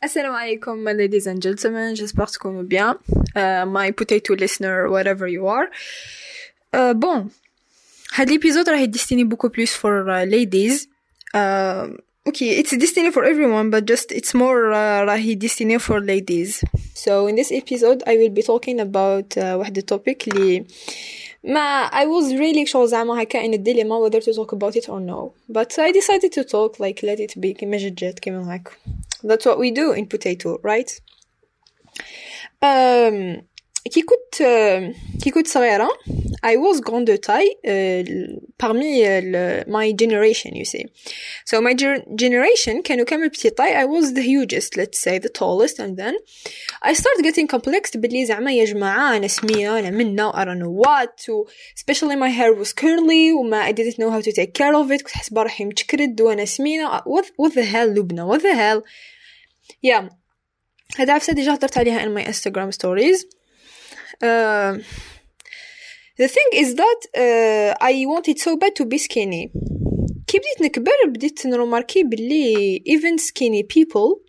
Assalamu alaikum, ladies and gentlemen. J'espère que vous bien. Uh, my potato listener, whatever you are. Uh, bon. هاد l'épisode راح destiné beaucoup plus for uh, ladies. Uh, okay, it's destiné for everyone, but just it's more uh, راح destiné for ladies. So in this episode, I will be talking about uh, واحد التوبيك اللي ما I was really شغل زعما هكا in a dilemma whether to talk about it or no. But I decided to talk like let it be كيما جات جات كيما هاك. That's what we do in potato, right? Um, كي كنت كي كنت صغيرة I was grande de taille uh, parmi uh, my generation you see so my generation كانوا كامل petit taille I was the hugest let's say the tallest and then I started getting complexed باللي زعما يا جماعة أنا سمينة أنا منا I don't know what و especially my hair was curly وما I didn't know how to take care of it كنت حس بروحي متشكرد وأنا سمينة what, what the hell لبنى what the hell yeah هذا عفسة ديجا هدرت عليها in my Instagram stories uh, the thing is that uh, I wanted so bad to be skinny كي بديت نكبر بديت نروماركي باللي even skinny people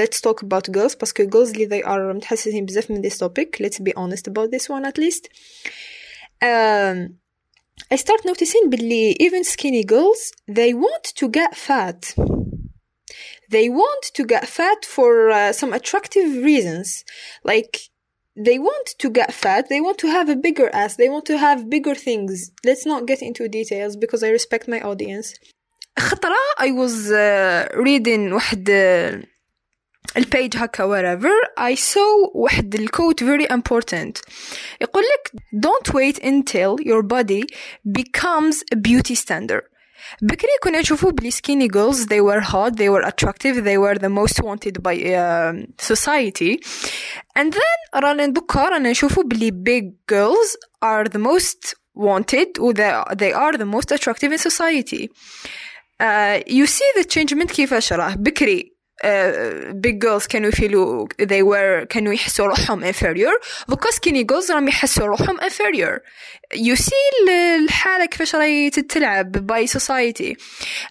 let's talk about girls باسكو girls اللي they are متحسسين بزاف من this topic let's be honest about this one at least um, I start noticing باللي even skinny girls they want to get fat they want to get fat for uh, some attractive reasons like they want to get fat they want to have a bigger ass they want to have bigger things let's not get into details because I respect my audience خطرة I was uh, reading واحد uh, البيج هكا whatever I saw واحد الكوت very important يقول لك don't wait until your body becomes a beauty standard بكري كنا نشوفوا بلي skinny girls they were hot they were attractive they were the most wanted by uh, society and then رانا دوكا رانا نشوفوا بلي big girls are the most wanted و they are the most attractive in society uh, you see the changement كيفاش راه بكري uh, big girls كانوا يفيلوا they were كانوا يحسوا روحهم inferior دوكا skinny girls راهم يحسوا روحهم inferior you see الحالة كيفاش راهي تتلعب by society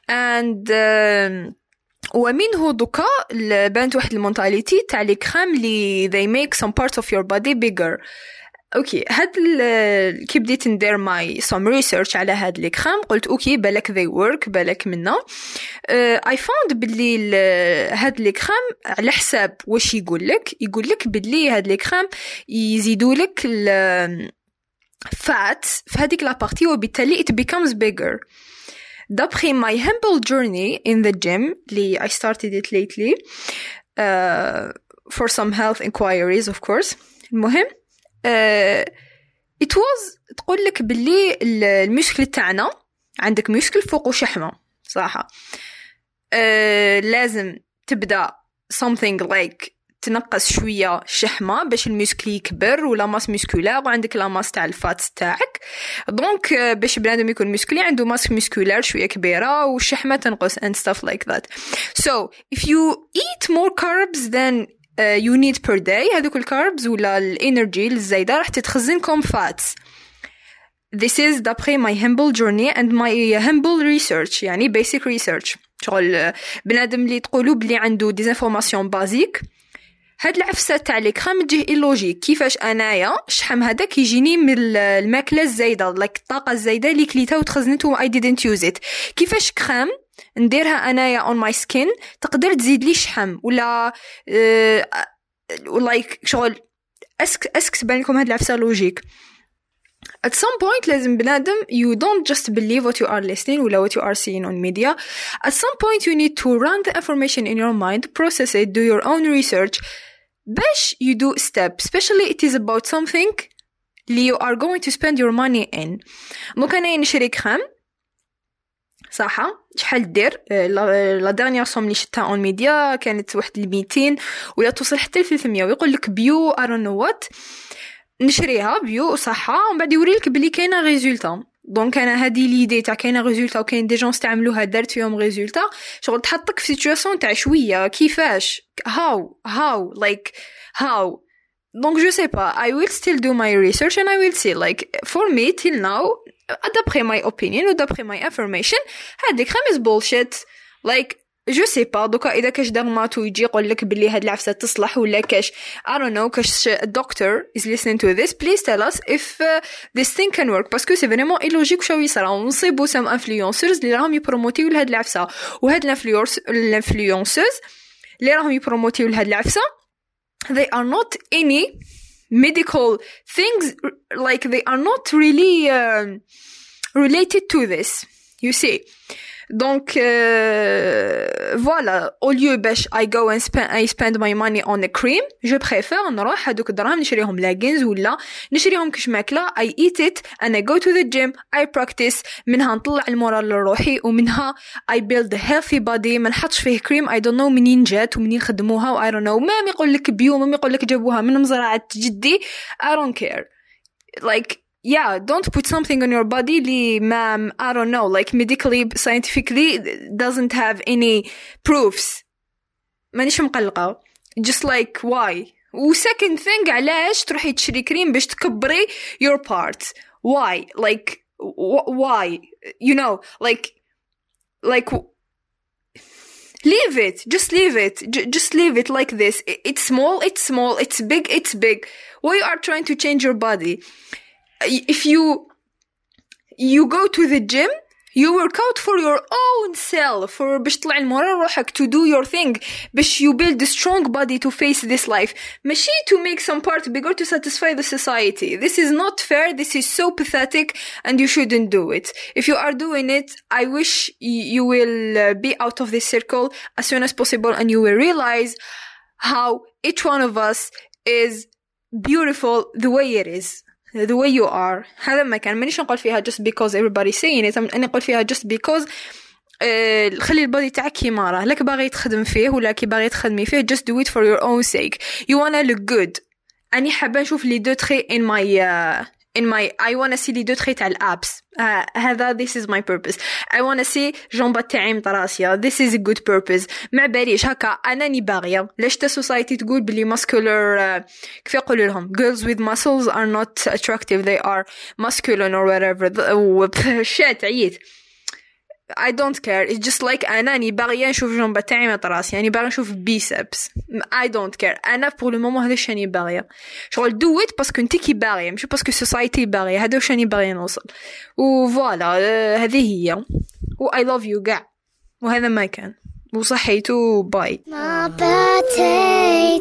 and uh, ومنه دوكا بانت واحد المونتاليتي تاع لي كرام لي they make some parts of your body bigger أوكي هاد كي بديت ندير ماي سوم ريسيرش على هاد لي كرام قلت أوكي بالك they work بالك منا. اي uh, فاوند باللي هاد لي كرام على حساب واش يقول لك. يقول لك باللي هاد لي كرام يزيدوا لك فات في هذيك لا بارتي وبالتالي it becomes bigger. d'après my humble journey in the gym اللي I started it lately uh, for some health of course. المهم it was تقول لك باللي المشكل تاعنا عندك مشكل فوق شحمة صراحة. uh, لازم تبدأ something like تنقص شوية الشحمه باش الميسكل يكبر ولا ماس ميسكولار وعندك لا ماس تاع الفات تاعك. دونك باش بنادم يكون ميسكلي عنده ماس ميسكولار شوية كبيرة والشحمه تنقص and stuff like that. So if you eat more carbs than you need per day. هذوك الكاربز ولا الانرجي الزايدة راح تتخزنكم فاتس This is d'après my humble journey and my humble research. يعني basic research. شغل بنادم اللي تقولوا بلي عنده ديزانفورماسيون بازيك هاد العفسة تاع لي كرام تجيه ايلوجيك كيفاش أنايا؟ الشحم هذا كيجيني من الماكلة الزايدة لايك الطاقة الزايدة اللي كليتها وتخزنت و اي didn't use it. كيفاش كرام نديرها انايا اون ماي سكين تقدر تزيد لي شحم ولا لايك شغل اسك اسك تبان لكم هاد العفسه لوجيك at some point لازم بنادم you don't just believe what you are listening ولا what you are seeing on media at some point you need to run the information in your mind process it do your own research باش you do step especially it is about something اللي you are going to spend your money in دونك أنا نشري كريم صح شحال دير؟ لا ديرنيير سوم اللي شفتها اون ميديا كانت واحد 200 ولا توصل حتى ل 300 ويقول لك بيو نو وات نشريها بيو وصحة ومن بعد يوري لك بلي كاينة ريزولتا دونك أنا هادي ليدي تاع كاينة ريزولتا وكاين دي جون استعملوها دارت فيهم ريزولتا شغل تحطك في سيتوياسيون تاع شوية كيفاش؟ هاو هاو لايك هاو دونك جو سي با I will still do my research and I will see. Like for me till now d'après my opinion و d'après my information الكريم is bullshit. Like جو سي با دوكا إذا كاش دغماتو يجي يقول لك بلي هاد العفسة تصلح ولا كاش. I don't know. كاش الدكتور is listening to this. Please tell us if uh, this thing can work. باسكو سي فريمون ايلوجيك واش يصرا ونصيبو سام انفلونسرز اللي راهم يبروموتيو لهاد العفسه وهاد الانفلونسرز اللي راهم يبروموتيو لهاد العفسه they are not any medical things like they are not really uh, related to this you see Donc euh, voilà, au lieu باش I go and spend I spend my money on a cream, je préfère نروح هذوك الدراهم نشريهم لاجنز ولا نشريهم كش ماكلة I eat it and I go to the gym. I practice. منها نطلع المورال لروحي ومنها I build a healthy body. ما نحطش فيه كريم I don't know منين جات ومنين خدموها و I don't know. مام يقول لك بيو مام يقول لك جابوها من مزرعة جدي. I don't care. Like yeah, don't put something on your body li ma'am, I don't know, like medically, scientifically doesn't have any proofs. مانيش مقلقة. Just like why? و second thing علاش تروحي تشري كريم باش تكبري your parts? Why? Like why? You know, like like leave it just leave it J- just leave it like this it's small it's small it's big it's big why you are trying to change your body if you you go to the gym you work out for your own self for باش تطلع المورا روحك to do your thing باش you build a strong body to face this life ماشي to make some part bigger to satisfy the society this is not fair this is so pathetic and you shouldn't do it if you are doing it I wish you will be out of this circle as soon as possible and you will realize how each one of us is beautiful the way it is The way you are. هذا ما كان. مانيش نقول فيها just because everybody saying it أنا نقول فيها just because uh, خلي البادي تاعك كيما راه لك باغي تخدم فيه ولا كي باغي تخدمي فيه just do it for your own sake. You wanna look good. أني حابة نشوف لي دو in my uh, in my I wanna see لي دو تخي تاع الابس uh, هذا this is my purpose I wanna see جنبات تاعي مطراسية this is a good purpose ما باليش هكا أناني باغية لاش تا society تقول بلي muscular uh, كيف يقولوا لهم girls with muscles are not attractive they are masculine or whatever شات عييت I don't care. It's just like أنا راني باغية نشوف جنبة تاعي مطراس. يعني باغي نشوف بيسبس. I don't care. أنا بور لو مومون هذا راني باغية شغل do it باسكو انتي كي باغية ماشي باسكو سوسايتي باغية هذا واش راني باغية نوصل وفوالا هذه هي. و I love you كاع وهذا ما كان. وصحيتو باي My potatoes.